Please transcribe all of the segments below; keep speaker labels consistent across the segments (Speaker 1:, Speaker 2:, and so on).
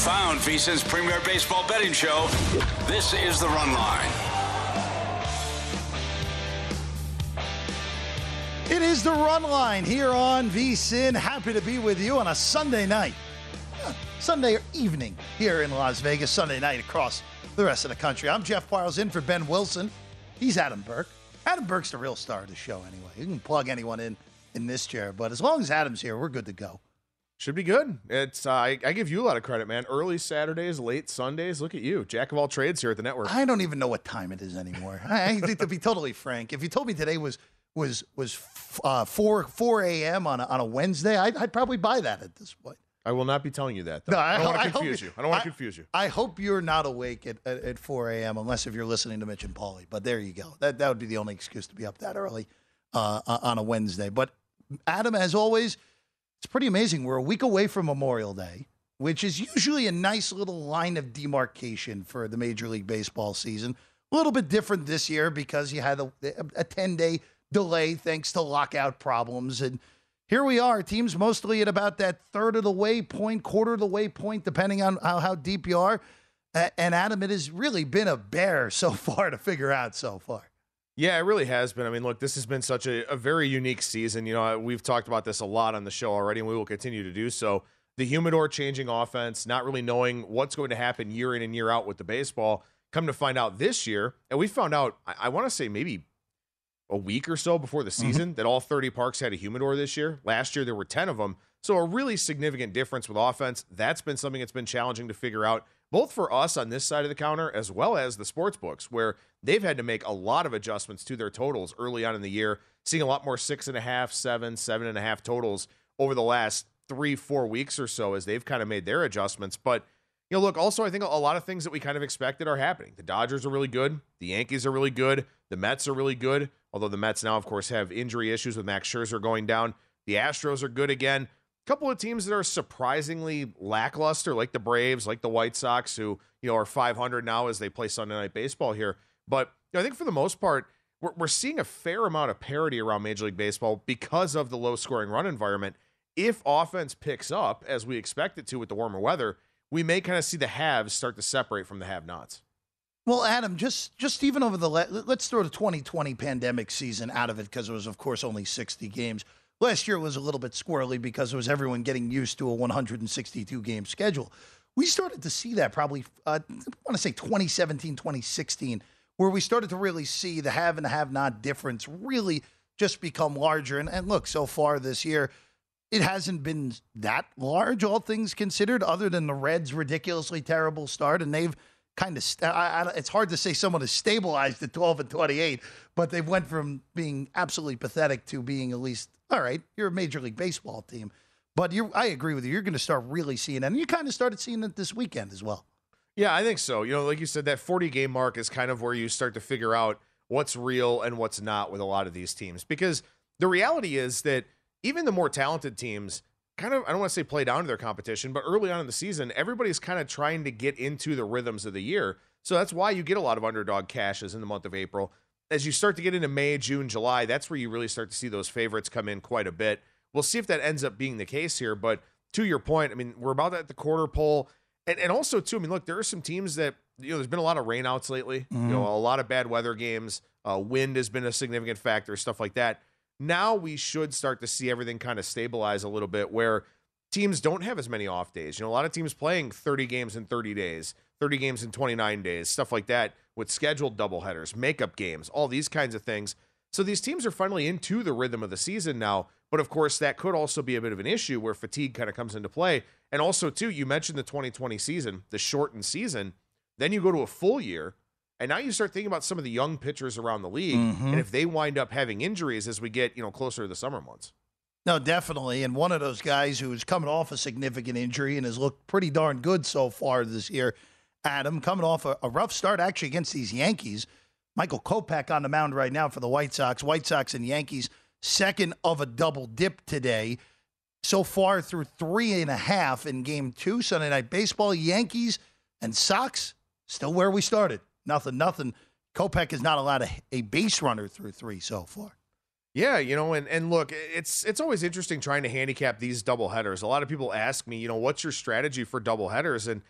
Speaker 1: Found VSIN's premier baseball betting show. This is the Run Line.
Speaker 2: It is the Run Line here on VSIN. Happy to be with you on a Sunday night, Sunday evening here in Las Vegas. Sunday night across the rest of the country. I'm Jeff Parles in for Ben Wilson. He's Adam Burke. Adam Burke's the real star of the show anyway. You can plug anyone in in this chair, but as long as Adam's here, we're good to go.
Speaker 3: Should be good. It's uh, I, I, give you a lot of credit, man. Early Saturdays, late Sundays. Look at you, jack of all trades here at the network.
Speaker 2: I don't even know what time it is anymore. I, I to be totally frank, if you told me today was was was uh, four four a.m. on a, on a Wednesday, I'd, I'd, probably buy that at this point.
Speaker 3: I will not be telling you that. Though. No, I, don't want to confuse you. I don't want to confuse you.
Speaker 2: I hope you're not awake at, at, at four a.m. unless if you're listening to Mitch and Paulie. But there you go. That that would be the only excuse to be up that early uh, on a Wednesday. But Adam, as always it's pretty amazing. We're a week away from Memorial Day, which is usually a nice little line of demarcation for the Major League Baseball season. A little bit different this year because you had a, a 10 day delay thanks to lockout problems. And here we are, teams mostly at about that third of the way point, quarter of the way point, depending on how, how deep you are. And Adam, it has really been a bear so far to figure out so far.
Speaker 3: Yeah, it really has been. I mean, look, this has been such a, a, very unique season. You know, we've talked about this a lot on the show already, and we will continue to do so. The humidor changing offense, not really knowing what's going to happen year in and year out with the baseball. Come to find out this year, and we found out, I, I want to say maybe a week or so before the mm-hmm. season, mm-hmm. that all 30 parks had a humidor this year. Last year, there were 10 of them. So, a really significant difference with offense. That's been something that's been challenging to figure out both for us on this side of the counter as well as the sports books, where they've had to make a lot of adjustments to their totals early on in the year, seeing a lot more six and a half, seven, seven and a half totals over the last three, four weeks or so as they've kind of made their adjustments. But you know, look, also I think a lot of things that we kind of expected are happening. The Dodgers are really good, the Yankees are really good, the Mets are really good, although the Mets now, of course, have injury issues with Max Scherzer going down. The Astros are good again couple of teams that are surprisingly lackluster, like the Braves, like the White Sox, who you know are 500 now as they play Sunday Night Baseball here. But you know, I think for the most part, we're, we're seeing a fair amount of parity around Major League Baseball because of the low scoring run environment. If offense picks up as we expect it to with the warmer weather, we may kind of see the haves start to separate from the have-nots.
Speaker 2: Well, Adam, just just even over the let's throw the 2020 pandemic season out of it because it was, of course, only 60 games. Last year was a little bit squirrely because it was everyone getting used to a 162 game schedule. We started to see that probably, uh, I want to say 2017, 2016, where we started to really see the have and have not difference really just become larger. And, and look, so far this year, it hasn't been that large, all things considered, other than the Reds' ridiculously terrible start. And they've kind of, st- I, I, it's hard to say someone has stabilized at 12 and 28, but they've went from being absolutely pathetic to being at least all right, you're a Major League Baseball team. But you I agree with you. You're going to start really seeing it. And you kind of started seeing it this weekend as well.
Speaker 3: Yeah, I think so. You know, like you said, that 40 game mark is kind of where you start to figure out what's real and what's not with a lot of these teams. Because the reality is that even the more talented teams kind of, I don't want to say play down to their competition, but early on in the season, everybody's kind of trying to get into the rhythms of the year. So that's why you get a lot of underdog cashes in the month of April as you start to get into May, June, July, that's where you really start to see those favorites come in quite a bit. We'll see if that ends up being the case here. But to your point, I mean, we're about at the quarter pole. And, and also, too, I mean, look, there are some teams that, you know, there's been a lot of rainouts lately, mm-hmm. you know, a lot of bad weather games. Uh, wind has been a significant factor, stuff like that. Now we should start to see everything kind of stabilize a little bit where teams don't have as many off days. You know, a lot of teams playing 30 games in 30 days, 30 games in 29 days, stuff like that with scheduled doubleheaders, makeup games, all these kinds of things. So these teams are finally into the rhythm of the season now. But of course, that could also be a bit of an issue where fatigue kind of comes into play. And also, too, you mentioned the 2020 season, the shortened season. Then you go to a full year. And now you start thinking about some of the young pitchers around the league. Mm-hmm. And if they wind up having injuries as we get, you know, closer to the summer months.
Speaker 2: No, definitely. And one of those guys who's coming off a significant injury and has looked pretty darn good so far this year, Adam, coming off a, a rough start actually against these Yankees. Michael Kopech on the mound right now for the White Sox. White Sox and Yankees, second of a double dip today. So far through three and a half in game two, Sunday Night Baseball, Yankees and Sox still where we started. Nothing, nothing. Kopech is not allowed a, a base runner through three so far.
Speaker 3: Yeah, you know, and and look, it's it's always interesting trying to handicap these double headers. A lot of people ask me, you know, what's your strategy for double headers, and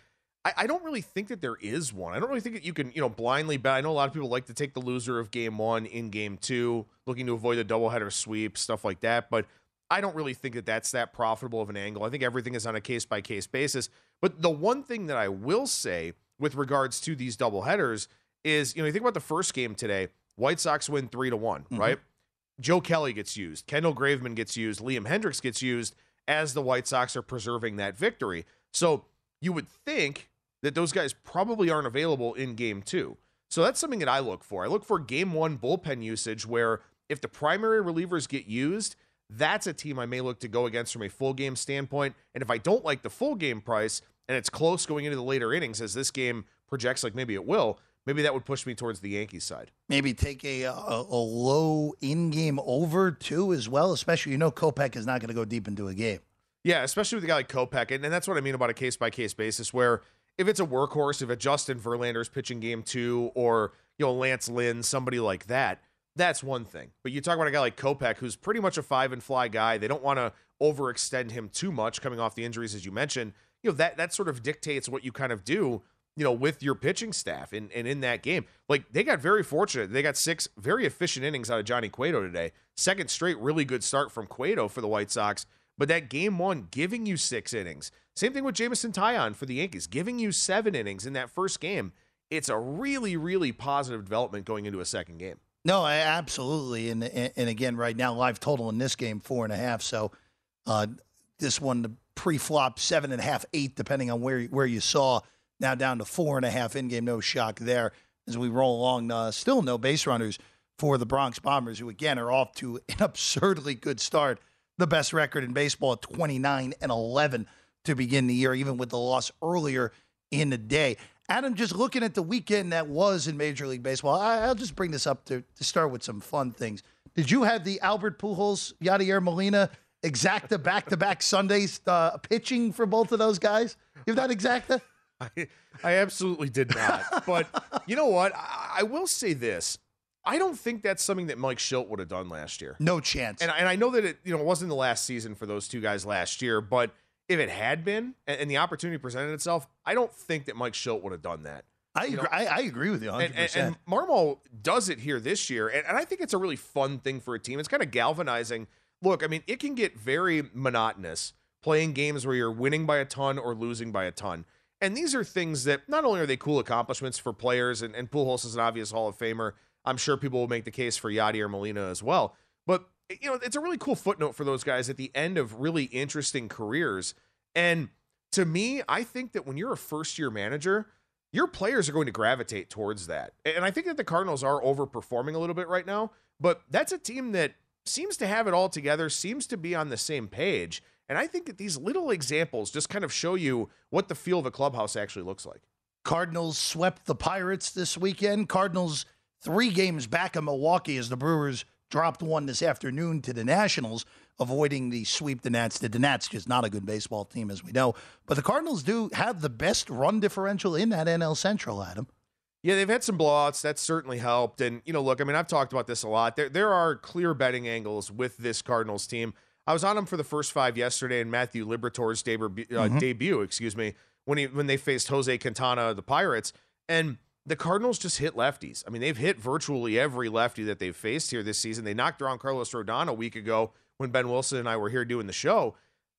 Speaker 3: I, I don't really think that there is one. I don't really think that you can, you know, blindly bet. I know a lot of people like to take the loser of game one in game two, looking to avoid the double header sweep, stuff like that. But I don't really think that that's that profitable of an angle. I think everything is on a case by case basis. But the one thing that I will say with regards to these double headers is, you know, you think about the first game today. White Sox win three to one, mm-hmm. right? Joe Kelly gets used, Kendall Graveman gets used, Liam Hendriks gets used as the White Sox are preserving that victory. So you would think that those guys probably aren't available in game two. So that's something that I look for. I look for game one bullpen usage where if the primary relievers get used, that's a team I may look to go against from a full game standpoint. And if I don't like the full game price and it's close going into the later innings, as this game projects like maybe it will, maybe that would push me towards the Yankees side.
Speaker 2: Maybe take a uh, a, a low in game over too as well, especially you know Kopech is not going to go deep into a game.
Speaker 3: Yeah, especially with a guy like Kopech, and, and that's what I mean about a case by case basis. Where if it's a workhorse, if a Justin Verlander's pitching game two, or you know Lance Lynn, somebody like that, that's one thing. But you talk about a guy like Kopech, who's pretty much a five and fly guy. They don't want to overextend him too much, coming off the injuries as you mentioned. You know that that sort of dictates what you kind of do you know, with your pitching staff and, and in that game. Like they got very fortunate. They got six very efficient innings out of Johnny Cueto today. Second straight really good start from Cueto for the White Sox. But that game one giving you six innings. Same thing with Jameson Taillon for the Yankees, giving you seven innings in that first game. It's a really, really positive development going into a second game.
Speaker 2: No, absolutely. And and again, right now, live total in this game four and a half. So uh, this one pre-flop seven and a half, eight, depending on where where you saw now down to four and a half in game. No shock there as we roll along. Uh, still no base runners for the Bronx Bombers, who again are off to an absurdly good start. The best record in baseball at 29 and 11 to begin the year, even with the loss earlier in the day. Adam, just looking at the weekend that was in Major League Baseball, I, will just bring this up to, to start with some fun things. Did you have the Albert Pujols, Yadier Molina exacta back to back Sundays uh, pitching for both of those guys? You have that exacta?
Speaker 3: I, I absolutely did not. but you know what? I, I, will say this. I don't think that's something that Mike Shildt would have done last year.
Speaker 2: No chance.
Speaker 3: And, and I know that it you know wasn't the last season for those two guys last year, but if it had been and, and the opportunity presented itself, I don't think that Mike Shildt would have done that.
Speaker 2: I agree, I, I, agree with you 100%.
Speaker 3: And, and, and Marmol does it here this year, and, and I think it's a really fun thing for a team. It's kind of galvanizing. Look, I mean, it can get very monotonous playing games where you're winning by a ton or losing by a ton. And these are things that not only are they cool accomplishments for players, and, and Pujols is an obvious Hall of Famer. I'm sure people will make the case for Yadier Molina as well. But you know, it's a really cool footnote for those guys at the end of really interesting careers. And to me, I think that when you're a first year manager, your players are going to gravitate towards that. And I think that the Cardinals are overperforming a little bit right now, but that's a team that seems to have it all together, seems to be on the same page. And I think that these little examples just kind of show you what the feel of a clubhouse actually looks like.
Speaker 2: Cardinals swept the Pirates this weekend. Cardinals three games back in Milwaukee as the Brewers dropped one this afternoon to the Nationals, avoiding the sweep the Nats did. The Nats just not a good baseball team, as we know. But the Cardinals do have the best run differential in that NL Central, Adam.
Speaker 3: Yeah, they've had some blowouts. That certainly helped. And, you know, look, I mean, I've talked about this a lot. There, there are clear betting angles with this Cardinals team. I was on them for the first five yesterday in Matthew Liberatore's debut, uh, mm-hmm. debut, excuse me, when he when they faced Jose Quintana, the Pirates, and the Cardinals just hit lefties. I mean, they've hit virtually every lefty that they've faced here this season. They knocked around Carlos Rodon a week ago when Ben Wilson and I were here doing the show.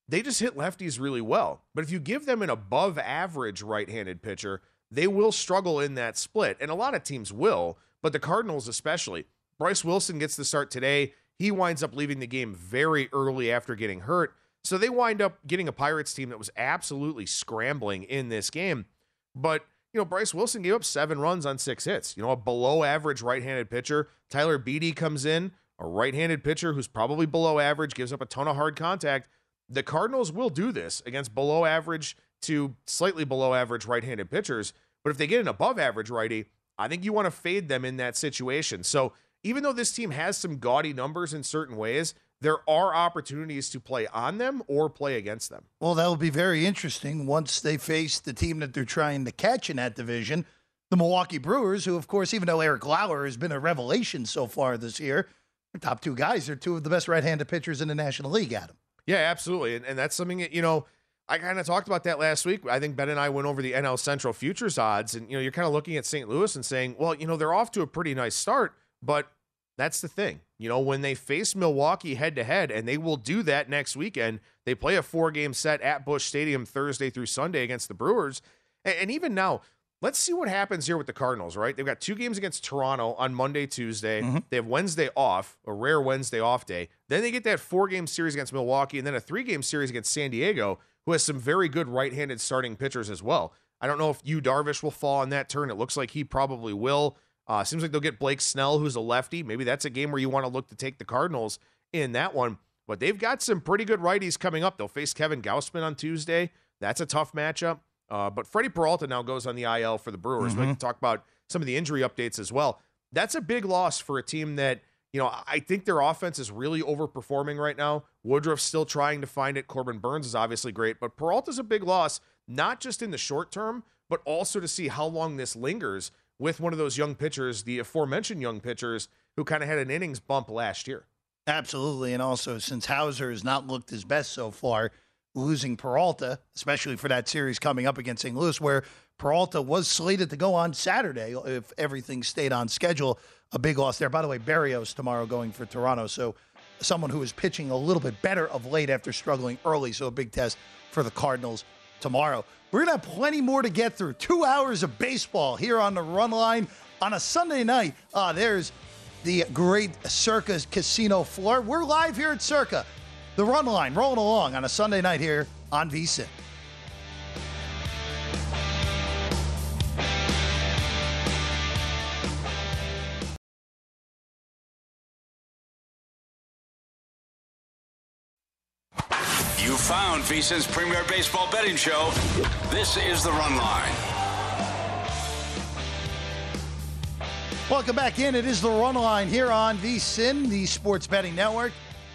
Speaker 3: They just hit lefties really well. But if you give them an above average right handed pitcher, they will struggle in that split. And a lot of teams will, but the Cardinals especially. Bryce Wilson gets the start today. He winds up leaving the game very early after getting hurt. So they wind up getting a Pirates team that was absolutely scrambling in this game. But, you know, Bryce Wilson gave up seven runs on six hits. You know, a below average right handed pitcher. Tyler Beede comes in, a right handed pitcher who's probably below average, gives up a ton of hard contact. The Cardinals will do this against below average to slightly below average right handed pitchers. But if they get an above average righty, I think you want to fade them in that situation. So even though this team has some gaudy numbers in certain ways, there are opportunities to play on them or play against them.
Speaker 2: Well, that will be very interesting once they face the team that they're trying to catch in that division, the Milwaukee Brewers, who, of course, even though Eric Lauer has been a revelation so far this year, the top two guys are two of the best right handed pitchers in the National League, Adam.
Speaker 3: Yeah, absolutely. And, and that's something that, you know, I kind of talked about that last week. I think Ben and I went over the NL Central futures odds, and you know, you're kind of looking at St. Louis and saying, well, you know, they're off to a pretty nice start, but that's the thing. You know, when they face Milwaukee head to head, and they will do that next weekend, they play a four game set at Busch Stadium Thursday through Sunday against the Brewers. And, and even now, let's see what happens here with the Cardinals, right? They've got two games against Toronto on Monday, Tuesday. Mm-hmm. They have Wednesday off, a rare Wednesday off day. Then they get that four game series against Milwaukee, and then a three game series against San Diego, who has some very good right handed starting pitchers as well. I don't know if Yu Darvish will fall on that turn. It looks like he probably will. Uh, seems like they'll get Blake Snell, who's a lefty. Maybe that's a game where you want to look to take the Cardinals in that one. But they've got some pretty good righties coming up. They'll face Kevin Gausman on Tuesday. That's a tough matchup. Uh, but Freddie Peralta now goes on the IL for the Brewers. Mm-hmm. We can talk about some of the injury updates as well. That's a big loss for a team that, you know, I think their offense is really overperforming right now. Woodruff's still trying to find it. Corbin Burnes is obviously great, but Peralta's a big loss, not just in the short term, but also to see how long this lingers with one of those young pitchers, the aforementioned young pitchers who kind of had an innings bump last year.
Speaker 2: Absolutely. And also, since Houser has not looked his best so far, losing Peralta, especially for that series coming up against St. Louis, where Peralta was slated to go on Saturday if everything stayed on schedule. A big loss there. By the way, Barrios tomorrow going for Toronto. So, someone who is pitching a little bit better of late after struggling early. So, a big test for the Cardinals tomorrow. We're going to have plenty more to get through. Two hours of baseball here on the run line on a Sunday night. Uh, there's the great Circa Casino floor. We're live here at Circa. The run line rolling along on a Sunday night here on VSIN.
Speaker 1: You found VSIN's premier baseball betting show. This is the Run Line.
Speaker 2: Welcome back in. It is the Run Line here on VSIN, the Sports Betting Network.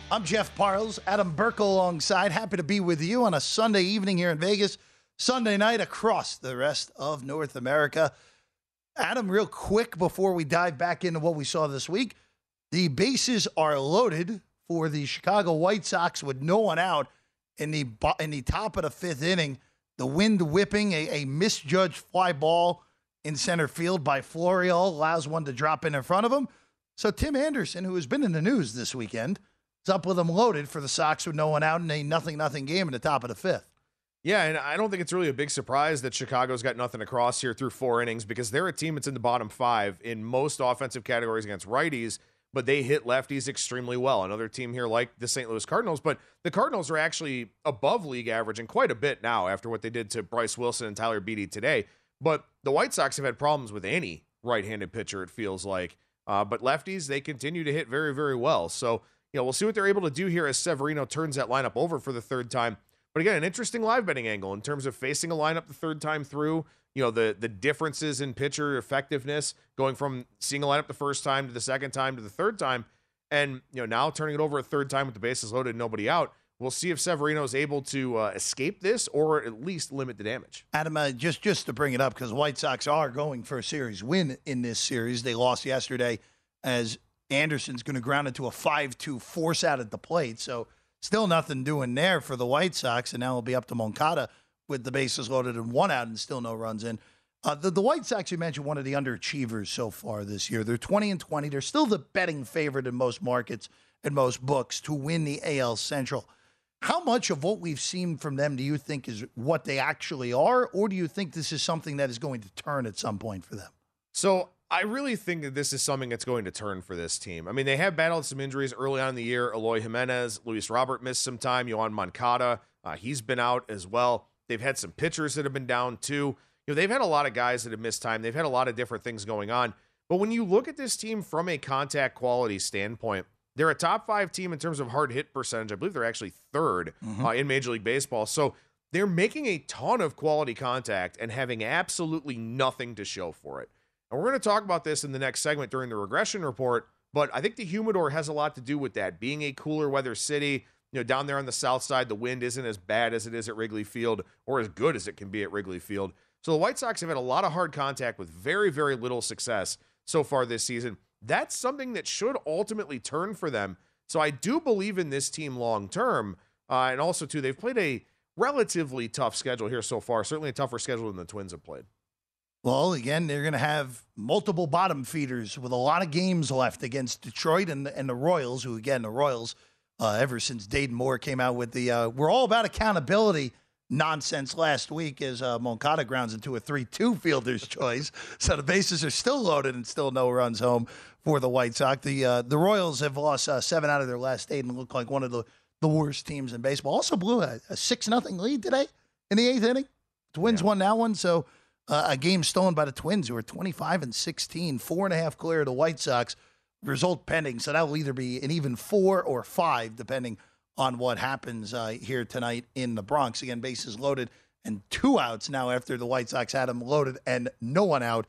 Speaker 2: I'm Jeff Parles, Adam Burke alongside. Happy to be with you on a Sunday evening here in Vegas, Sunday night across the rest of North America. Adam, real quick before we dive back into what we saw this week, the bases are loaded for the Chicago White Sox with no one out in the in the top of the fifth inning. The wind whipping a, a misjudged fly ball in center field by Florial allows one to drop in in front of him. So Tim Anderson, who has been in the news this weekend, is up with them loaded for the Sox with no one out in a nothing nothing game in the top of the fifth.
Speaker 3: Yeah, and I don't think it's really a big surprise that Chicago's got nothing across here through four innings because they're a team that's in the bottom five in most offensive categories against righties but they hit lefties extremely well. Another team here like the St. Louis Cardinals, but the Cardinals are actually above league average and quite a bit now after what they did to Bryce Wilson and Tyler Beede today. But the White Sox have had problems with any right-handed pitcher. It feels like, uh, but lefties they continue to hit very, very well. So you know we'll see what they're able to do here as Severino turns that lineup over for the third time. But again, an interesting live betting angle in terms of facing a lineup the third time through you know the the differences in pitcher effectiveness going from seeing a lineup the first time to the second time to the third time and you know now turning it over a third time with the bases loaded and nobody out. We'll see if severino is able to uh, escape this or at least limit the damage.
Speaker 2: Adam uh, just just to bring it up because white sox are going for a series win in this series. They lost yesterday as anderson's going to ground into a 5-2 force out at the plate so still nothing doing there for the white sox and now it'll be up to moncada with the bases loaded and one out and still no runs in. Uh, the, the White Sox, you mentioned, one of the underachievers so far this year. They're 20 and 20. They're still the betting favorite in most markets and most books to win the AL Central. How much of what we've seen from them do you think is what they actually are, or do you think this is something that is going to turn at some point for them?
Speaker 3: So I really think that this is something that's going to turn for this team. I mean, they have battled some injuries early on in the year. Eloy Jimenez, Luis Robert missed some time. Yoan Moncada, uh, he's been out as well. They've had some pitchers that have been down too. You know, they've had a lot of guys that have missed time. They've had a lot of different things going on. But when you look at this team from a contact quality standpoint, They're a top five team in terms of hard hit percentage. I believe they're actually 3rd
Speaker 2: Mm-hmm.
Speaker 3: uh, in Major League Baseball. So they're making a ton of quality contact and having absolutely nothing to show for it. And we're going to talk about this in the next segment during the regression report. But I think the humidor has a lot to do with that. Being a cooler weather city, you know, down there on the south side, the wind isn't as bad as it is at Wrigley Field or as good as it can be at Wrigley Field. So the White Sox have had a lot of hard contact with very, very little success so far this season. That's something that should ultimately turn for them. So I do believe in this team long term. Uh, and also, too, they've played a relatively tough schedule here so far. Certainly a tougher schedule than the Twins have played.
Speaker 2: Well, again, they're going to have multiple bottom feeders with a lot of games left against Detroit and the, and the Royals, who, again, the Royals, uh, ever since Dayton Moore came out with the uh, we're all about accountability nonsense last week as uh, Moncada grounds into a 3 2 fielder's choice. So the bases are still loaded and still no runs home for the White Sox. The, uh, the Royals have lost uh, seven out of their last eight and look like one of the, the worst teams in baseball. Also blew a, a 6 nothing lead today in the eighth inning. Twins won that one. So uh, a game stolen by the Twins, who are 25 and 16, four and a half clear of the White Sox. Result pending. So that will either be an even four or five, depending on what happens uh, here tonight in the Bronx. Again, bases loaded and two outs now after the White Sox had them loaded and no one out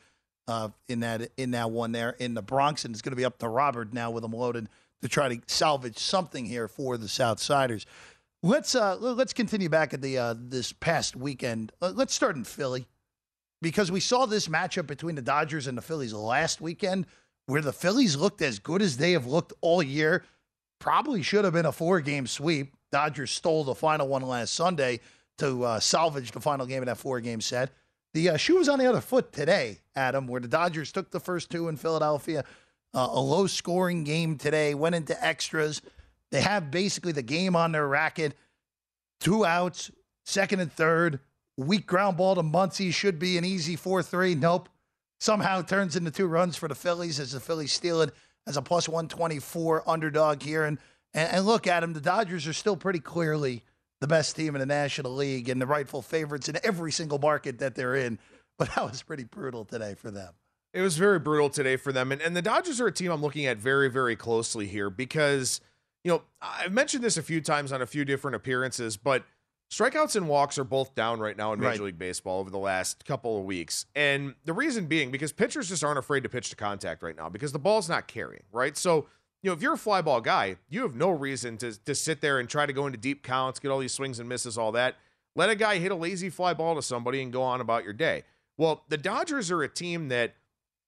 Speaker 2: uh, in that in that one there in the Bronx. And it's going to be up to Robert now with them loaded to try to salvage something here for the South Siders. Let's uh, let's continue back at the uh, this past weekend. Uh, let's start in Philly because we saw this matchup between the Dodgers and the Phillies last weekend, where the Phillies looked as good as they have looked all year. Probably should have been a four game sweep. Dodgers stole the final one last Sunday to uh, salvage the final game of that four game set. The uh, shoe was on the other foot today, Adam, where the Dodgers took the first two in Philadelphia. Uh, a low scoring game today, went into extras. They have basically the game on their racket. Two outs, second and third. Weak ground ball to Muncy should be an easy 4 3. Nope. Somehow turns into two runs for the Phillies as the Phillies steal it as a plus 124 underdog here. And, and, and look at them, the Dodgers are still pretty clearly the best team in the National League and the rightful favorites in every single market that they're in. But that was pretty brutal today for them.
Speaker 3: It was very brutal today for them. And, and the Dodgers are a team I'm looking at very, very closely here because, you know, I've mentioned this a few times on a few different appearances, but strikeouts and walks are both down right now in Major
Speaker 2: Right.
Speaker 3: League Baseball over the last couple of weeks. And the reason being because pitchers just aren't afraid to pitch to contact right now because the ball's not carrying, right? So, you know, if you're a fly ball guy, you have no reason to, to sit there and try to go into deep counts, get all these swings and misses, all that. Let a guy hit a lazy fly ball to somebody and go on about your day. Well, the Dodgers are a team that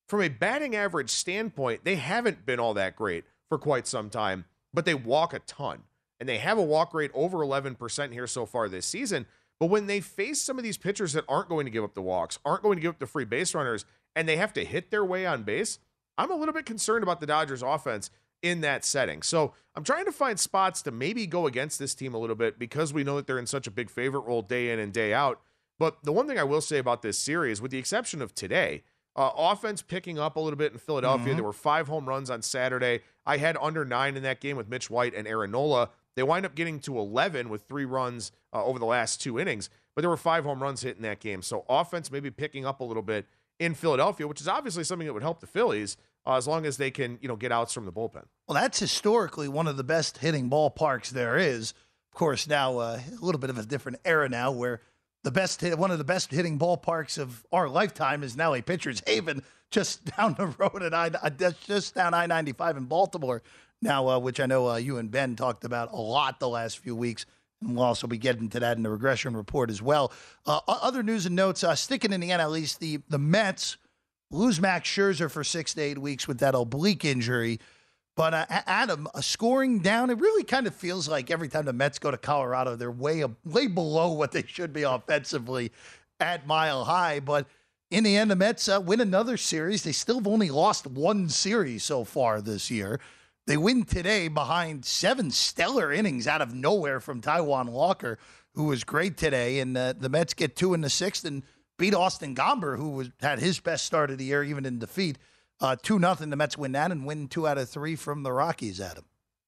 Speaker 3: from a batting average standpoint, they haven't been all that great for quite some time, but they walk a ton. And they have a walk rate over 11% here so far this season. But when they face some of these pitchers that aren't going to give up the walks, aren't going to give up the free base runners, and they have to hit their way on base, I'm a little bit concerned about the Dodgers offense in that setting. So I'm trying to find spots to maybe go against this team a little bit because we know that they're in such a big favorite role day in and day out. But the one thing I will say about this series, with the exception of today, uh, offense picking up a little bit in Philadelphia. There were five home runs on Saturday. I had under nine in that game with Mitch White and Aaron Nola. They wind up getting to 11 with three runs uh, over the last two innings, but there were five home runs hit in that game. So offense maybe picking up a little bit in Philadelphia, which is obviously something that would help the Phillies uh, as long as they can, you know, get outs from the bullpen.
Speaker 2: Well, that's historically one of the best hitting ballparks there is. Of course, now uh, a little bit of a different era now where the best hit, one of the best hitting ballparks of our lifetime is now a pitcher's haven just down the road at I, that's just down I 95 in Baltimore now, uh, which I know uh, you and Ben talked about a lot the last few weeks. And we'll also be getting to that in the regression report as well. Uh, other news and notes, uh, sticking in the NL East, the, the Mets lose Max Scherzer for six to eight weeks with that oblique injury. But uh, Adam, scoring down, it really kind of feels like every time the Mets go to Colorado, they're way way below what they should be offensively at Mile High. But in the end, the Mets uh, win another series. They still have only lost one series so far this year. They win today behind seven stellar innings out of nowhere from Taijuan Walker, who was great today. And uh, the Mets get two in the sixth and beat Austin Gomber, who was had his best start of the year, even in defeat. Uh, two nothing. The Mets win that and win two out of three from the Rockies. Adam.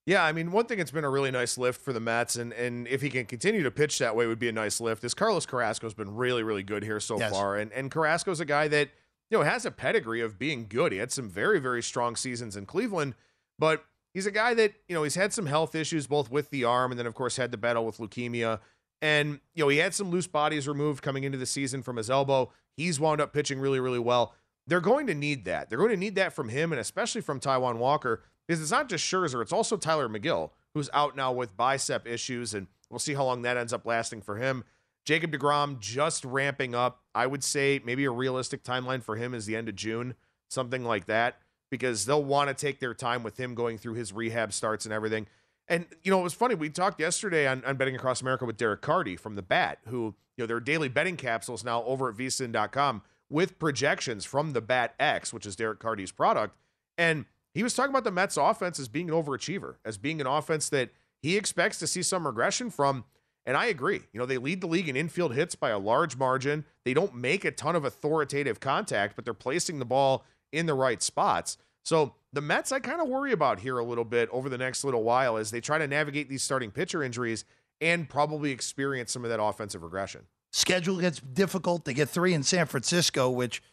Speaker 3: Yeah, I mean, one thing that's been a really nice lift for the Mets, and and if he can continue to pitch that way, would be a nice lift. Is Carlos Carrasco's been really, really good here so
Speaker 2: Yes.
Speaker 3: far, and and Carrasco's a guy that you know has a pedigree of being good. He had some very, very strong seasons in Cleveland, but he's a guy that, you know, he's had some health issues both with the arm and then, of course, had the battle with leukemia. And, you know, he had some loose bodies removed coming into the season from his elbow. He's wound up pitching really, really well. They're going to need that. They're going to need that from him and especially from Taijuan Walker because it's not just Scherzer, it's also Tylor Megill, who's out now with bicep issues. And we'll see how long that ends up lasting for him. Jacob DeGrom just ramping up. I would say maybe a realistic timeline for him is the end of June, something like that, because they'll want to take their time with him going through his rehab starts and everything. And, you know, it was funny. We talked yesterday on, on Betting Across America with Derek Carty from the Bat, who, you know, their daily betting capsules now over at vsin.com with projections from the Bat X, which is Derek Carty's product. And he was talking about the Mets offense as being an overachiever, as being an offense that he expects to see some regression from. And I agree. You know, they lead the league in infield hits by a large margin. They don't make a ton of authoritative contact, but they're placing the ball in the right spots. So the Mets, I kind of worry about here a little bit over the next little while as they try to navigate these starting pitcher injuries and probably experience some of that offensive regression.
Speaker 2: Schedule gets difficult. They get three in San Francisco, which,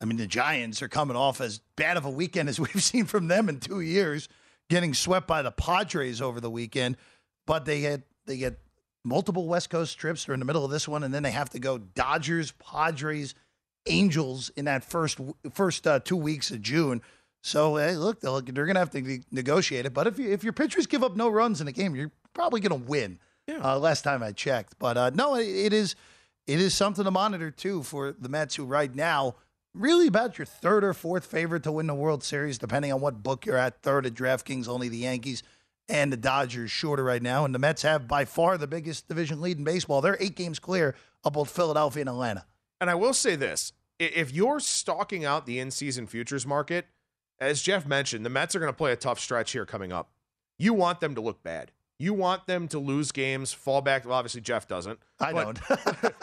Speaker 2: I mean, the Giants are coming off as bad of a weekend as we've seen from them in two years, getting swept by the Padres over the weekend. But they get they get multiple West Coast trips. They're in the middle of this one, and then they have to go Dodgers, Padres, Angels in that first first uh, two weeks of June. So hey, look, they're going to have to negotiate it. But if you, if your pitchers give up no runs in a game, you're probably going to win. Yeah. Uh, last time I checked, but uh, no, it, it is it is something to monitor too for the Mets, who right now really about your third or fourth favorite to win the World Series, depending on what book you're at. Third at DraftKings, only the Yankees and the Dodgers shorter right now. And the Mets have by far the biggest division lead in baseball. They're eight games clear of both Philadelphia and Atlanta.
Speaker 3: And I will say this if you're stalking out the in season futures market, as Jeff mentioned, the Mets are going to play a tough stretch here coming up. You want them to look bad. You want them to lose games, fall back. Well, obviously Jeff doesn't.
Speaker 2: I but,
Speaker 3: don't.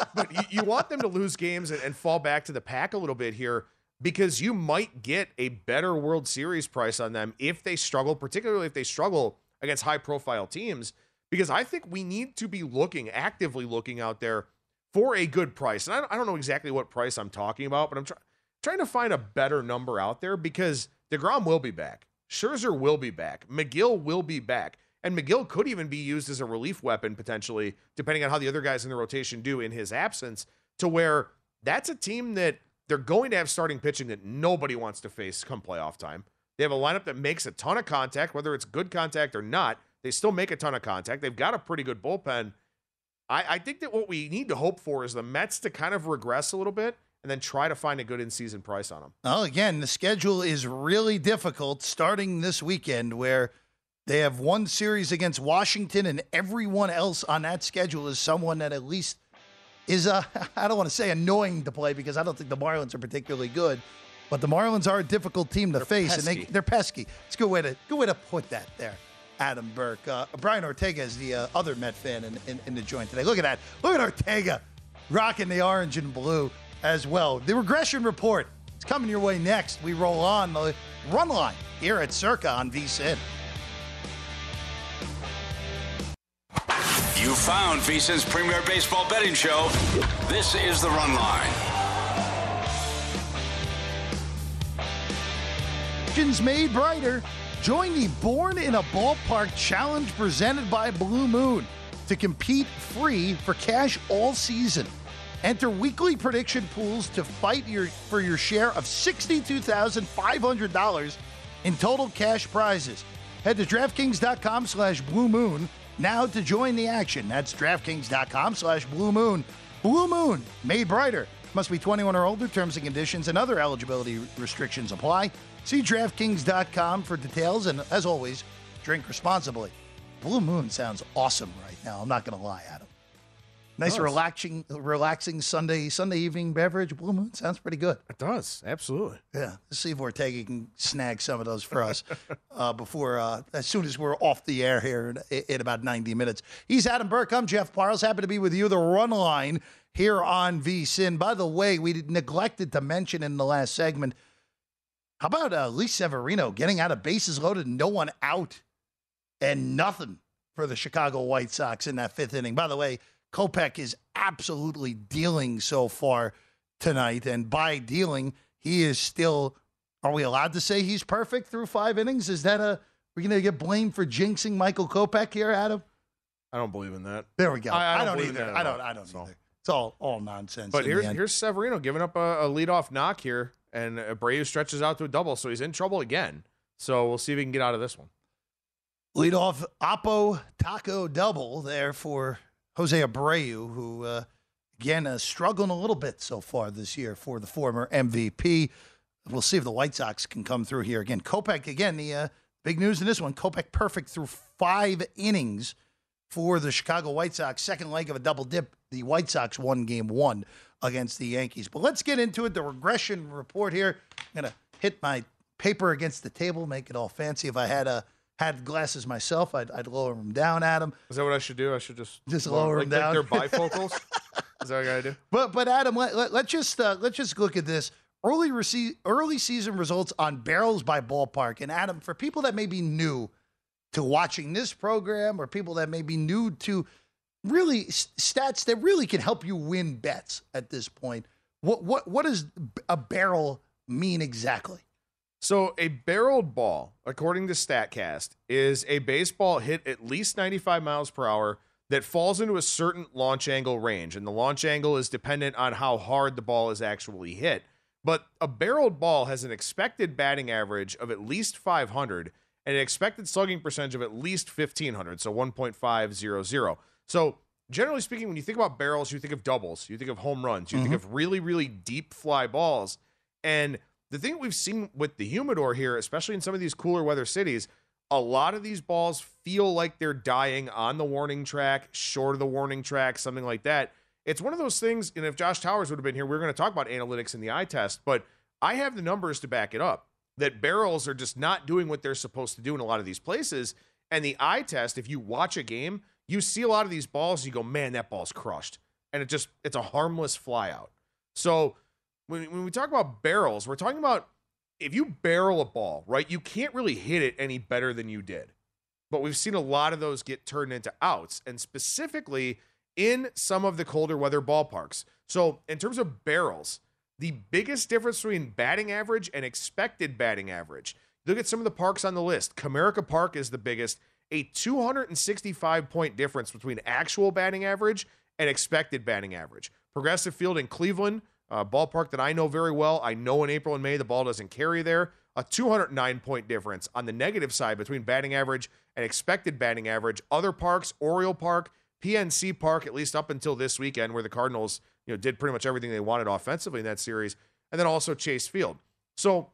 Speaker 3: but you, you, want them to lose games and, and fall back to the pack a little bit here because you might get a better World Series price on them if they struggle, particularly if they struggle against high profile teams because I think we need to be looking, actively looking out there for a good price. And I don't, I don't know exactly what price I'm talking about, but I'm try, trying to find a better number out there because DeGrom will be back. Scherzer will be back. Megill will be back. And Megill could even be used as a relief weapon potentially, depending on how the other guys in the rotation do in his absence, to where that's a team that they're going to have starting pitching that nobody wants to face come playoff time. They have a lineup that makes a ton of contact, whether it's good contact or not. They still make a ton of contact. They've got a pretty good bullpen. I, I think that what we need to hope for is the Mets to kind of regress a little bit and then try to find a good in season price on them.
Speaker 2: Well, again, the schedule is really difficult starting this weekend where they have one series against Washington, and everyone else on that schedule is someone that at least is, uh, I don't want to say annoying to play because I don't think the Marlins are particularly good, but the Marlins are a difficult team to
Speaker 3: they're
Speaker 2: face,
Speaker 3: pesky.
Speaker 2: and they, they're pesky. It's a good way to good way to put that there. Adam Burke, uh, Brian Ortega is the uh, other Met fan in, in, in the joint today. Look at that! Look at Ortega rocking the orange and blue as well. The regression report is coming your way next. We roll on the run line here at Circa on VSIN.
Speaker 1: You found VSIN's premier baseball betting show. This is the run line.
Speaker 2: Made brighter. Join the Born in a Ballpark challenge presented by Blue Moon to compete free for cash all season. Enter weekly prediction pools to fight your, for your share of $62,500 in total cash prizes. Head to DraftKings.com slash Blue Moon now to join the action. That's DraftKings.com slash Blue Moon. Blue Moon, made brighter. Must be 21 or older. Terms and conditions and other eligibility restrictions apply. See DraftKings.com for details. And as always, drink responsibly. Blue Moon sounds awesome right now. I'm not going to lie, Adam. Nice, relaxing, relaxing Sunday Sunday evening beverage. Blue Moon sounds pretty good.
Speaker 3: It does, absolutely.
Speaker 2: Yeah, let's see if Ortega can snag some of those for us uh, before, uh, as soon as we're off the air here in, in, about 90 minutes. He's Adam Burke. I'm Jeff Parles. Happy to be with you. The run line here on VSIN. By the way, we neglected to mention in the last segment. How about uh, Lee Severino getting out of bases loaded, no one out, and nothing for the Chicago White Sox in that fifth inning? By the way, Kopech is absolutely dealing so far tonight. And by dealing, he is still. Are we allowed to say he's perfect through five innings? Is that a We're going to get blamed for jinxing Michael Kopech here, Adam?
Speaker 3: I don't believe in that.
Speaker 2: There we go.
Speaker 3: I- I
Speaker 2: I,
Speaker 3: don't
Speaker 2: don't, either. I don't. I don't
Speaker 3: so.
Speaker 2: either. It's all all nonsense.
Speaker 3: But here's here's Severino giving up a, a leadoff knock here, and Abreu stretches out to a double, so he's in trouble again. So we'll see if he can get out of this one.
Speaker 2: lead off Oppo Taco double there for Jose Abreu, who uh, again is struggling a little bit so far this year for the former MVP. We'll see if the White Sox can come through here again. Kopech again. The uh, big news in this one: Kopech perfect through five innings for the Chicago White Sox. Second leg of a double dip. The White Sox won game one against the Yankees. But let's get into it. The regression report here. I'm gonna hit my paper against the table, make it all fancy. If I had a had glasses myself, I'd, I'd lower them down, Adam.
Speaker 3: Is that what I should do? I should just
Speaker 2: Just lower them
Speaker 3: like
Speaker 2: down.
Speaker 3: they're bifocals. Is that what I gotta do?
Speaker 2: But but Adam, let, let, us just uh, let's just look at this early rece- early season results on barrels by ballpark. And Adam, for people that may be new to watching this program, or people that may be new to really stats that really can help you win bets at this point, what what what does a barrel mean exactly?
Speaker 3: So a barreled ball, according to Statcast, is a baseball hit at least 95 miles per hour that falls into a certain launch angle range, and the launch angle is dependent on how hard the ball is actually hit. But a barreled ball has an expected batting average of at least 500 and an expected slugging percentage of at least 1500, so 1.500. So generally speaking, when you think about barrels, you think of doubles, you think of home runs, you think mm-hmm. of really, really deep fly balls. And the thing we've seen with the humidor here, especially in some of these cooler weather cities, a lot of these balls feel like they're dying on the warning track, short of the warning track, something like that. It's one of those things, and if Josh Towers would have been here, we are going to talk about analytics in the eye test, but I have the numbers to back it up that barrels are just not doing what they're supposed to do in a lot of these places. And the eye test, if you watch a game, you see a lot of these balls, you go, man, that ball's crushed. And it just, it's a harmless fly out. So when, when we talk about barrels, we're talking about if you barrel a ball, right, you can't really hit it any better than you did. But we've seen a lot of those get turned into outs, and specifically in some of the colder weather ballparks. So, in terms of barrels, the biggest difference between batting average and expected batting average. Look at some of the parks on the list. Comerica Park is the biggest, a 265 point difference between actual batting average and expected batting average. Progressive Field in Cleveland, a ballpark that I know very well. I know in April and May the ball doesn't carry there. A 209 point difference on the negative side between batting average and expected batting average. Other parks, Oriole Park, PNC Park, at least up until this weekend, where the Cardinals, you know, did pretty much everything they wanted offensively in that series, and then also Chase Field. So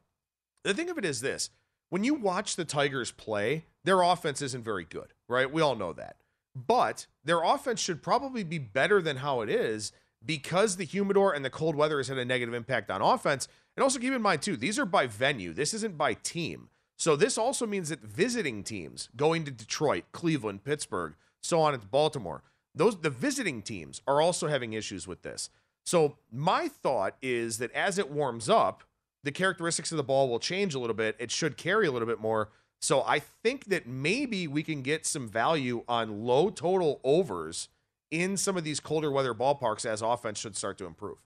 Speaker 3: the thing of it is this: when you watch the Tigers play, their offense isn't very good, right? We all know that. But their offense should probably be better than how it is because the humidor and the cold weather has had a negative impact on offense. And also keep in mind, too, these are by venue. This isn't by team. So this also means that visiting teams going to Detroit, Cleveland, Pittsburgh, so on into Baltimore, those the visiting teams are also having issues with this. So my thought is that as it warms up, the characteristics of the ball will change a little bit. It should carry a little bit more. So I think that maybe we can get some value on low total overs in some of these colder weather ballparks as offense should start to improve.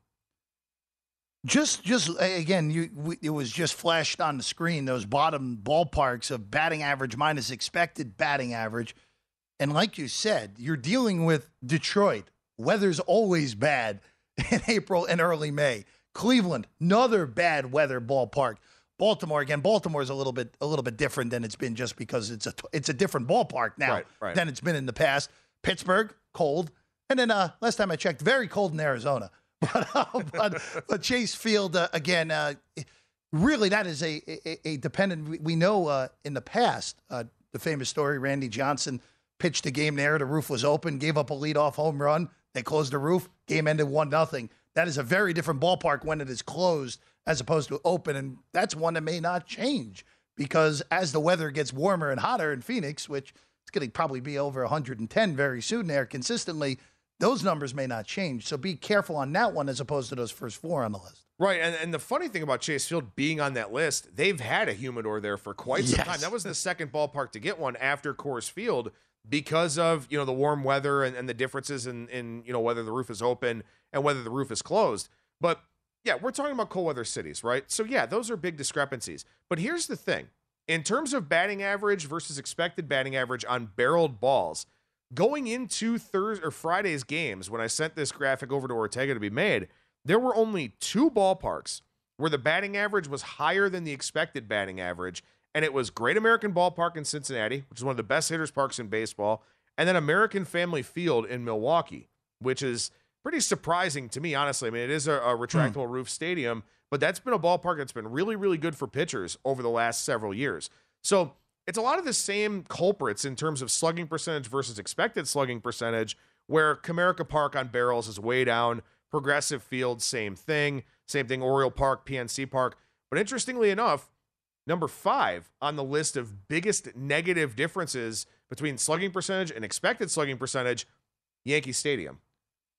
Speaker 2: Just, just again, you we, it was just flashed on the screen those bottom ballparks of batting average minus expected batting average, and like you said, you're dealing with Detroit. Weather's always bad in April and early May. Cleveland, another bad weather ballpark. Baltimore again. Baltimore's a little bit a little bit different than it's been just because it's a it's a different ballpark now
Speaker 3: Right, right.
Speaker 2: than it's been in the past. Pittsburgh, cold, and then uh, last time I checked, very cold in Arizona. But uh, but, but Chase Field uh, again, uh, really that is a a, a dependent. We, we know uh, in the past uh, the famous story: Randy Johnson pitched a game there. The roof was open, gave up a leadoff home run. They closed the roof. Game ended one nothing. That is a very different ballpark when it is closed as opposed to open, and that's one that may not change because as the weather gets warmer and hotter in Phoenix, which it's going to probably be over 110 very soon there consistently, those numbers may not change. So be careful on that one as opposed to those first four on the list.
Speaker 3: Right, and, and the funny thing about Chase Field being on that list, they've had a humidor there for quite some time. That was the second ballpark to get one after Coors Field because of you know the warm weather and, and the differences in, in you know whether the roof is open and whether the roof is closed. But yeah, we're talking about cold weather cities, right? So yeah, those are big discrepancies. But here's the thing: In terms of batting average versus expected batting average on barreled balls, going into Thursday or Friday's games, when I sent this graphic over to Ortega to be made, there were only two ballparks where the batting average was higher than the expected batting average, and it was Great American Ballpark in Cincinnati, which is one of the best hitters parks in baseball, and then American Family Field in Milwaukee, which is pretty surprising to me, honestly. I mean, it is a, a retractable mm. roof stadium, but that's been a ballpark that's been really, really good for pitchers over the last several years. So it's a lot of the same culprits in terms of slugging percentage versus expected slugging percentage, where Comerica Park on barrels is way down. Progressive Field, same thing. Same thing, Oriole Park, PNC Park. But interestingly enough, number five on the list of biggest negative differences between slugging percentage and expected slugging percentage, Yankee Stadium.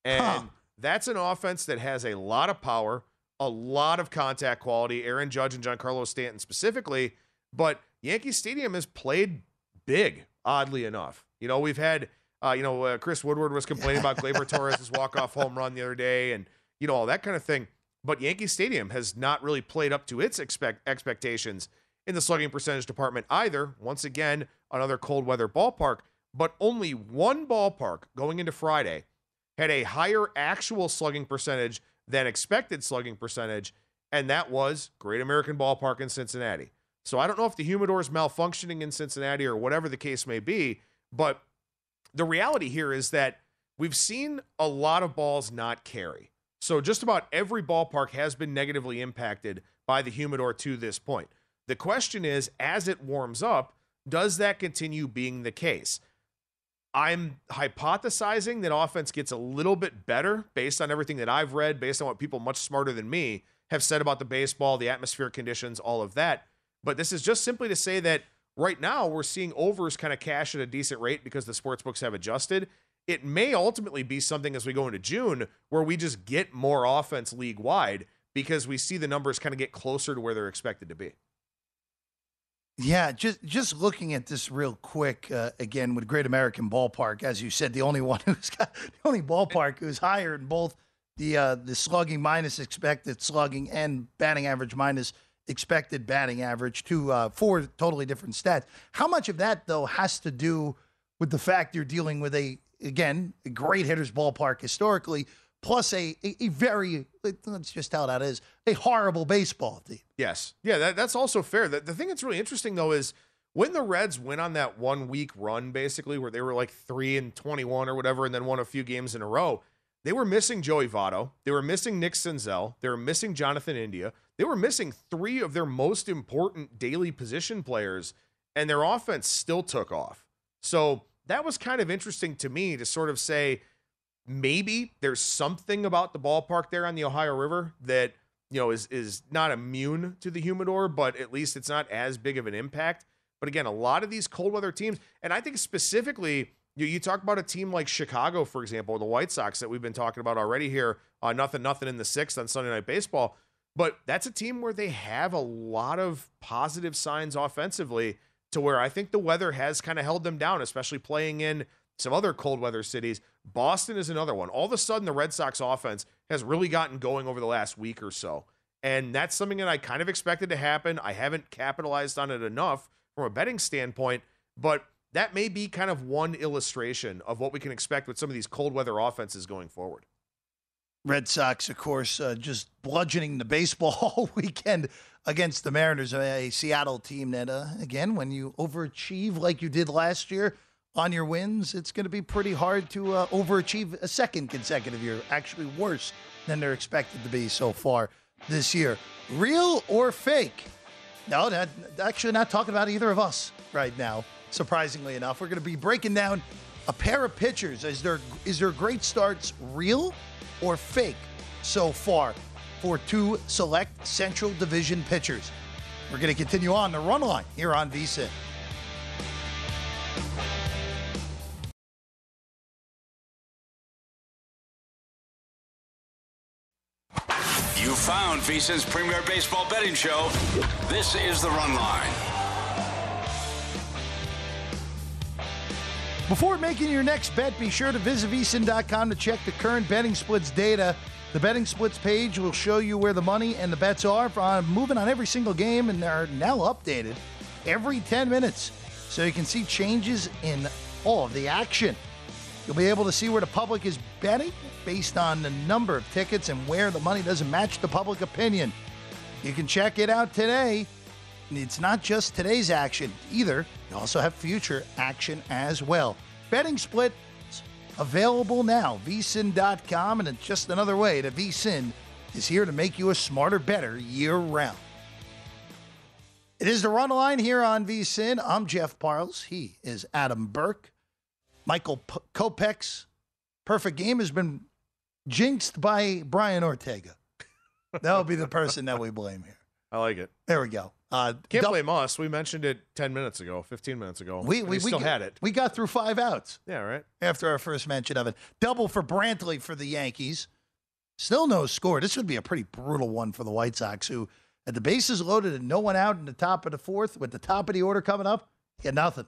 Speaker 3: And huh. that's an offense that has a lot of power, a lot of contact quality, Aaron Judge and Giancarlo Stanton specifically, but Yankee Stadium has played big, oddly enough. You know, we've had, uh, you know, uh, Chris Woodward was complaining about Gleyber Torres' walk-off home run the other day and, you know, all that kind of thing. But Yankee Stadium has not really played up to its expect expectations in the slugging percentage department either. Once again, another cold weather ballpark, but only one ballpark going into Friday had a higher actual slugging percentage than expected slugging percentage, and that was Great American Ballpark in Cincinnati. So I don't know if the humidor is malfunctioning in Cincinnati or whatever the case may be, but the reality here is that we've seen a lot of balls not carry. So just about every ballpark has been negatively impacted by the humidor to this point. The question is, as it warms up, does that continue being the case? I'm hypothesizing that offense gets a little bit better based on everything that I've read, based on what people much smarter than me have said about the baseball, the atmospheric conditions, all of that. But this is just simply to say that right now we're seeing overs kind of cash at a decent rate because the sports books have adjusted. It may ultimately be something as we go into June where we just get more offense league wide because we see the numbers kind of get closer to where they're expected to be.
Speaker 2: Yeah, just just looking at this real quick uh, again with Great American Ballpark, as you said, the only one who's got the only ballpark who's higher in both the uh, the slugging minus expected slugging and batting average minus expected batting average, two uh, four totally different stats. How much of that though has to do with the fact you're dealing with a again a great hitters ballpark historically, plus a, a, a very let's just tell that is a horrible baseball team.
Speaker 3: Yes, yeah, that, that's also fair. The, the thing that's really interesting though is when the Reds went on that one week run, basically where they were like three and twenty one or whatever, and then won a few games in a row. They were missing Joey Votto. They were missing Nick Senzel. They were missing Jonathan India. They were missing three of their most important daily position players, and their offense still took off. So that was kind of interesting to me to sort of say, maybe there's something about the ballpark there on the Ohio River that you know is is not immune to the humidor, but at least it's not as big of an impact. But again, a lot of these cold weather teams, and I think specifically, you, you talk about a team like Chicago, for example, the White Sox that we've been talking about already here, uh, nothing, nothing in the sixth on Sunday Night Baseball. But that's a team where they have a lot of positive signs offensively to where I think the weather has kind of held them down, especially playing in some other cold weather cities. Boston is another one. All of a sudden, the Red Sox offense has really gotten going over the last week or so. And that's something that I kind of expected to happen. I haven't capitalized on it enough from a betting standpoint, but that may be kind of one illustration of what we can expect with some of these cold weather offenses going forward.
Speaker 2: Red Sox, of course, uh, just bludgeoning the baseball all weekend against the Mariners, a Seattle team that, uh, again, when you overachieve like you did last year, on your wins, it's going to be pretty hard to uh, overachieve a second consecutive year, actually worse than they're expected to be so far this year. Real or fake? No, that, actually not talking about either of us right now, surprisingly enough. We're going to be breaking down a pair of pitchers. Is their, is their great starts real or fake so far for two select Central Division pitchers? We're going to continue on the run line here on VSIN.
Speaker 1: VSIN's premier baseball betting show. This is the Run Line.
Speaker 2: Before making your next bet, be sure to visit VSIN.com to check the current betting splits data. The betting splits page will show you where the money and the bets are. I'm uh, moving on every single game, and they're now updated every 10 minutes so you can see changes in all of the action. You'll be able to see where the public is betting based on the number of tickets and where the money doesn't match the public opinion. You can check it out today. It's not just today's action either. You also have future action as well. Betting split available now. vsin.com and it's just another way that vsin is here to make you a smarter, better year round. It is the run line here on vsin. I'm Jeff Parles. He is Adam Burke. Michael P- Kopech's perfect game has been jinxed by Brian Ortega. That'll be the person that we blame here.
Speaker 3: I like it.
Speaker 2: There we go. Uh,
Speaker 3: Can't
Speaker 2: dou-
Speaker 3: blame us. We mentioned it 10 minutes ago, 15 minutes ago.
Speaker 2: We, we, we
Speaker 3: still
Speaker 2: got-
Speaker 3: had it.
Speaker 2: We got through five outs
Speaker 3: Yeah, right.
Speaker 2: after our first mention of it. Double for Brantley for the Yankees. Still no score. This would be a pretty brutal one for the White Sox, who had the bases loaded and no one out in the top of the fourth, with the top of the order coming up, get nothing.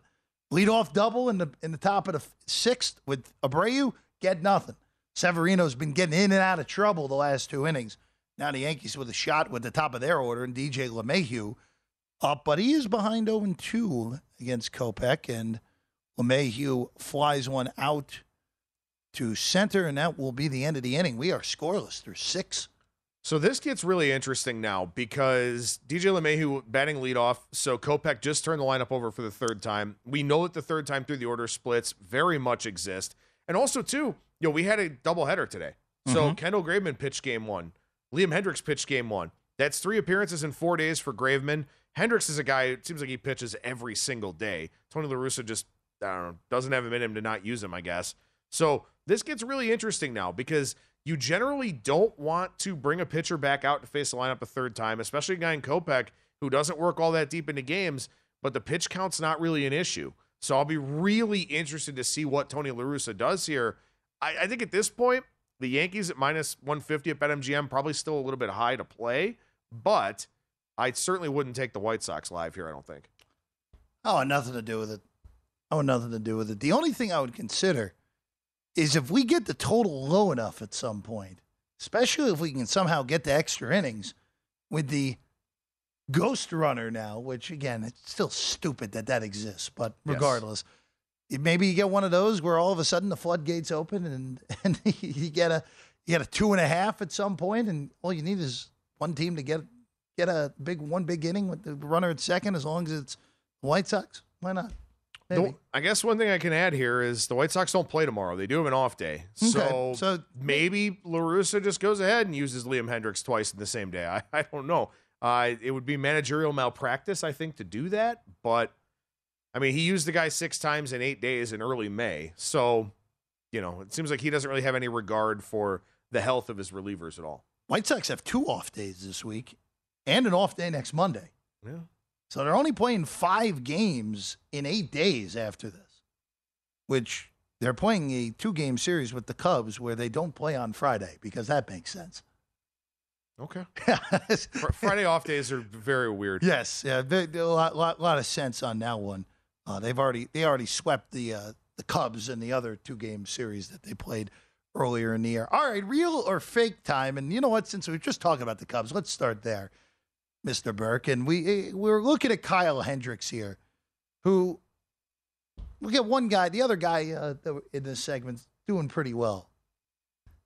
Speaker 2: Lead off double in the in the top of the sixth with Abreu, get nothing. Severino's been getting in and out of trouble the last two innings. Now the Yankees with a shot with the top of their order and DJ LeMahieu up, but he is behind 0 2 against Kopech, and LeMahieu flies one out to center, and that will be the end of the inning. We are scoreless through six.
Speaker 3: So this gets really interesting now because DJ LeMahieu batting leadoff. So Kopech just turned the lineup over for the third time. We know that the third time through the order splits very much exist. And also, too, you know, we had a doubleheader today. So mm-hmm. Kendall Graveman pitched game one. Liam Hendriks pitched game one. That's three appearances in four days for Graveman. Hendriks is a guy, it seems like he pitches every single day. Tony La Russa just, I don't know, doesn't have him in him to not use him, I guess. So this gets really interesting now because you generally don't want to bring a pitcher back out to face the lineup a third time, especially a guy in Kopech who doesn't work all that deep into games, but the pitch count's not really an issue. So I'll be really interested to see what Tony La Russa does here. I, I think at this point, the Yankees at minus 150 at BetMGM probably still a little bit high to play, but I certainly wouldn't take the White Sox live here, I don't think.
Speaker 2: Oh, nothing to do with it. Oh, nothing to do with it. The only thing I would consider is if we get the total low enough at some point, especially if we can somehow get the extra innings with the ghost runner now, which again, it's still stupid that that exists, but regardless, it- maybe you get one of those where all of a sudden the floodgates open and and you get a you get a two and a half at some point, and all you need is one team to get get a big one big inning with the runner at second, as long as it's White Sox. Why not?
Speaker 3: The- I guess one thing I can add here is the White Sox don't play tomorrow. They do have an off day. So,
Speaker 2: Okay, so-
Speaker 3: maybe LaRussa just goes ahead and uses Liam Hendriks twice in the same day. I, I don't know. Uh, it would be managerial malpractice, I think, to do that. But, I mean, he used the guy six times in eight days in early May. So, you know, it seems like he doesn't really have any regard for the health of his relievers at all.
Speaker 2: White Sox have two off days this week and an off day next Monday.
Speaker 3: Yeah.
Speaker 2: So they're only playing five games in eight days after this, which they're playing a two game series with the Cubs where they don't play on Friday because that makes sense.
Speaker 3: Okay. Fr- Friday off days are very weird.
Speaker 2: yes, yeah, a lot, lot, lot of sense on that one. Uh, they've already they already swept the uh, the Cubs in the other two game series that they played earlier in the year. All right, real or fake time, and you know what? Since we're just talking about the Cubs, let's start there, Mister Burke. And we eh, we're looking at Kyle Hendricks here, who look at one guy, the other guy uh, in this segment's doing pretty well.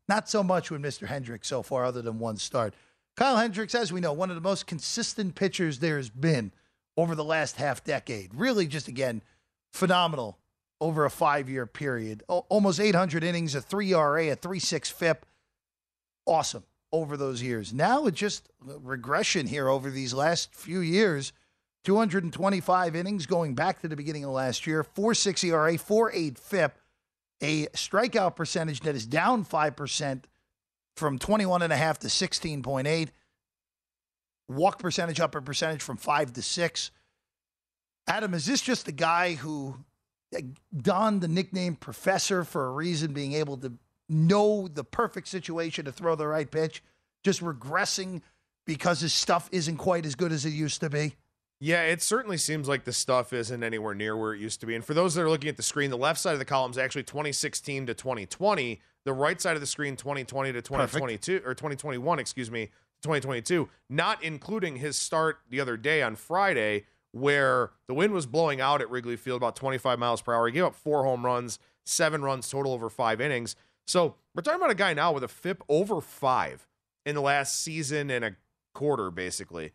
Speaker 2: Not so much with Mr. Hendricks so far, other than one start. Kyle Hendricks, as we know, one of the most consistent pitchers there has been over the last half decade. Really, just again, phenomenal over a five year period. O- almost 800 innings, a 3 RA, a 3.6 FIP. Awesome over those years. Now it's just regression here over these last few years. 225 innings going back to the beginning of last year, 4.6 ERA, 4.8 FIP, a strikeout percentage that is down 5% from 21.5 to 16.8. Walk percentage up a percentage from 5 to 6. Adam, is this just the guy who donned the nickname professor for a reason, being able to know the perfect situation to throw the right pitch, just regressing because his stuff isn't quite as good as it used to be?
Speaker 3: Yeah, it certainly seems like the stuff isn't anywhere near where it used to be. And for those that are looking at the screen, the left side of the column is actually 2016 to 2020. The right side of the screen, 2020 to 2022 or 2021, excuse me, 2022, not including his start the other day on Friday where the wind was blowing out at Wrigley Field about 25 miles per hour. He gave up four home runs, seven runs total over five innings. So we're talking about a guy now with a FIP over five in the last season and a quarter, basically.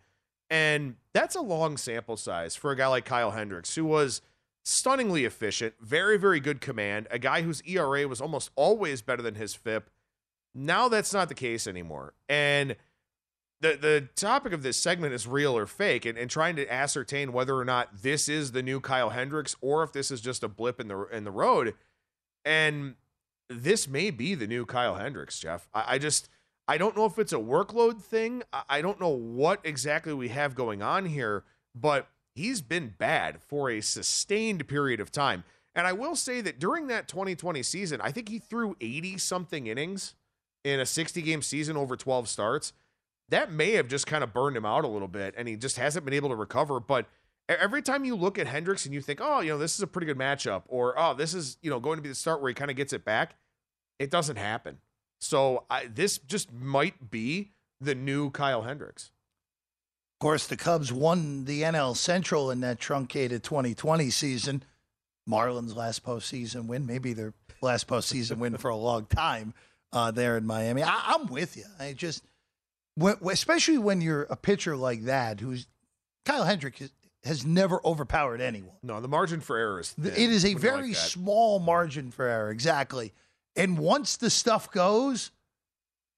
Speaker 3: And that's a long sample size for a guy like Kyle Hendricks, who was stunningly efficient, very, very good command, a guy whose ERA was almost always better than his FIP. Now that's not the case anymore. And the the topic of this segment is real or fake, and, and trying to ascertain whether or not this is the new Kyle Hendricks or if this is just a blip in the in the road. And this may be the new Kyle Hendricks, Jeff. I, I just I don't know if it's a workload thing. I, I don't know what exactly we have going on here, but he's been bad for a sustained period of time. And I will say that during that 2020 season, I think he threw 80 something innings in a 60 game season over 12 starts that may have just kind of burned him out a little bit and he just hasn't been able to recover. But every time you look at Hendricks and you think, oh, you know, this is a pretty good matchup, or oh, this is, you know, going to be the start where he kind of gets it back, it doesn't happen. So I, this just might be the new Kyle Hendricks.
Speaker 2: Of course, the Cubs won the NL Central in that truncated 2020 season. Marlins' last postseason win, maybe their last postseason win for a long time uh, there in Miami. I, I'm with you. I just when, especially when you're a pitcher like that, who's Kyle Hendrick has, has never overpowered anyone.
Speaker 3: No, the margin for error is thin.
Speaker 2: It is a very like small margin for error, exactly. And once the stuff goes,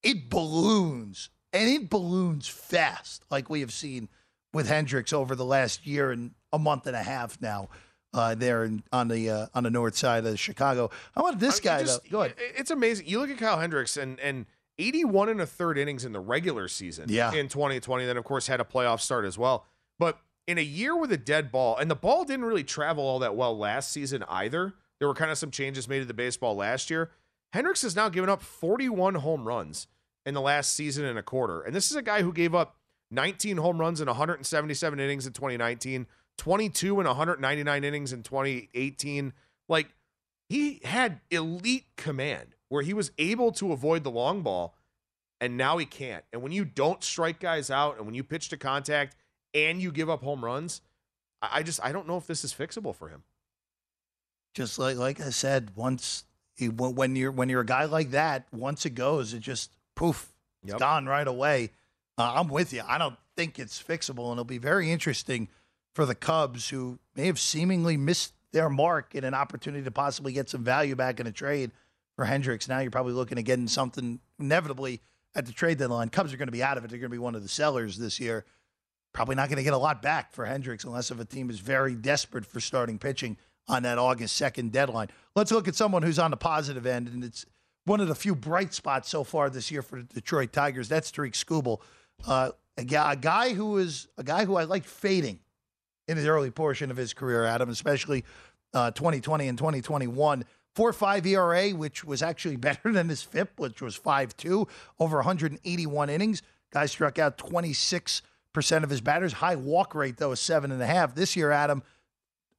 Speaker 2: it balloons, and it balloons fast, like we have seen with Hendricks over the last year and a month and a half now. Uh, there in, on the uh, on the north side of Chicago. How about this guy? Just, Go ahead.
Speaker 3: It's amazing. You look at Kyle Hendricks, and and 81 and a third innings in the regular season
Speaker 2: yeah.
Speaker 3: in 2020. Then, of course, had a playoff start as well. But in a year with a dead ball, and the ball didn't really travel all that well last season either. There were kind of some changes made to the baseball last year. Hendricks has now given up 41 home runs in the last season and a quarter. And this is a guy who gave up 19 home runs in 177 innings in 2019, 22 in 199 innings in 2018. Like, he had elite command where he was able to avoid the long ball and now he can't. And when you don't strike guys out and when you pitch to contact and you give up home runs, I just I don't know if this is fixable for him.
Speaker 2: Just like like I said, once when you're when you're a guy like that, once it goes, it just poof, it's yep. gone right away. Uh, I'm with you. I don't think it's fixable, and it'll be very interesting for the Cubs, who may have seemingly missed their mark in an opportunity to possibly get some value back in a trade for Hendricks. Now you're probably looking at getting something inevitably at the trade deadline. Cubs are going to be out of it. They're going to be one of the sellers this year. Probably not going to get a lot back for Hendricks unless if a team is very desperate for starting pitching on that August 2nd deadline. Let's look at someone who's on the positive end, and it's one of the few bright spots so far this year for the Detroit Tigers. That's Tarik Skubal, uh, a, guy, a guy who is a guy who I like fading in the early portion of his career, Adam, especially uh, 2020 and 2021. 4 5 ERA, which was actually better than his FIP, which was 5 2, over 181 innings. Guy struck out 26% of his batters. High walk rate, though, is 7.5. This year, Adam,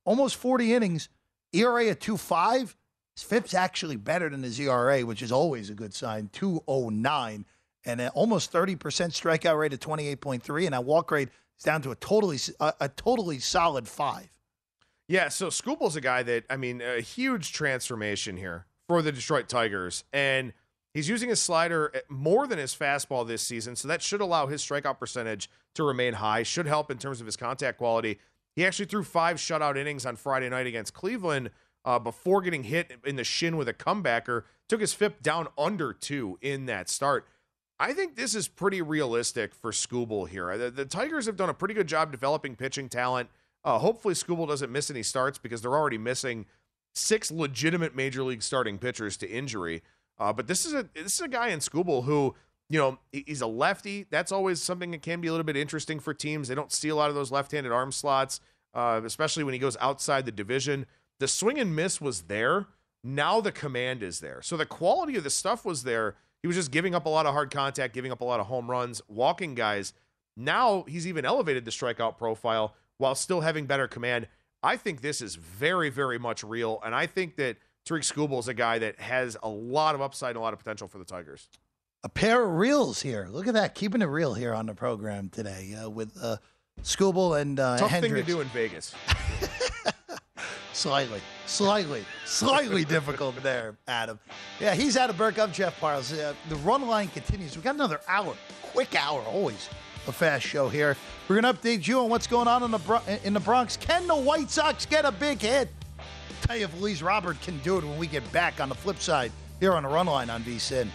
Speaker 2: almost 40 innings, ERA at 2.5. His FIP's actually better than his ERA, which is always a good sign, 209. And an almost 30% strikeout rate at 28.3. And that walk rate is down to a totally, a, a totally solid 5.
Speaker 3: Yeah, so Skubal's a guy that I mean, a huge transformation here for the Detroit Tigers, and he's using his slider eh, more than his fastball this season, so that should allow his strikeout percentage to remain high. Should help in terms of his contact quality. He actually threw five shutout innings on Friday night against Cleveland uh, before getting hit in the shin with a comebacker. Took his FIP down under two in that start. I think this is pretty realistic for Skubal here. The, the Tigers have done a pretty good job developing pitching talent. Uh, hopefully, Skubal doesn't miss any starts because they're already missing six legitimate major league starting pitchers to injury. Uh, but this is a this is a guy in Skubal who you know he's a lefty. That's always something that can be a little bit interesting for teams. They don't see a lot of those left-handed arm slots, uh, especially when he goes outside the division. The swing and miss was there. Now the command is there. So the quality of the stuff was there. He was just giving up a lot of hard contact, giving up a lot of home runs, walking guys. Now he's even elevated the strikeout profile while still having better command. I think this is very, very much real. And I think that Tarik Skubal is a guy that has a lot of upside and a lot of potential for the Tigers.
Speaker 2: A pair of reels here. Look at that. Keeping it real here on the program today uh, with uh, Skubal and uh,
Speaker 3: Tough
Speaker 2: Hendricks.
Speaker 3: thing to do in Vegas.
Speaker 2: Slightly, slightly, slightly difficult there, Adam. Yeah, he's Adam Burke. I'm Jeff Parles. Uh, the run line continues. We've got another hour, quick hour, always a fast show here. We're going to update you on what's going on in the, Bro- in the Bronx. Can the White Sox get a big hit? Tell you if Luis Robert can do it when we get back on the flip side here on the run line on VSIN.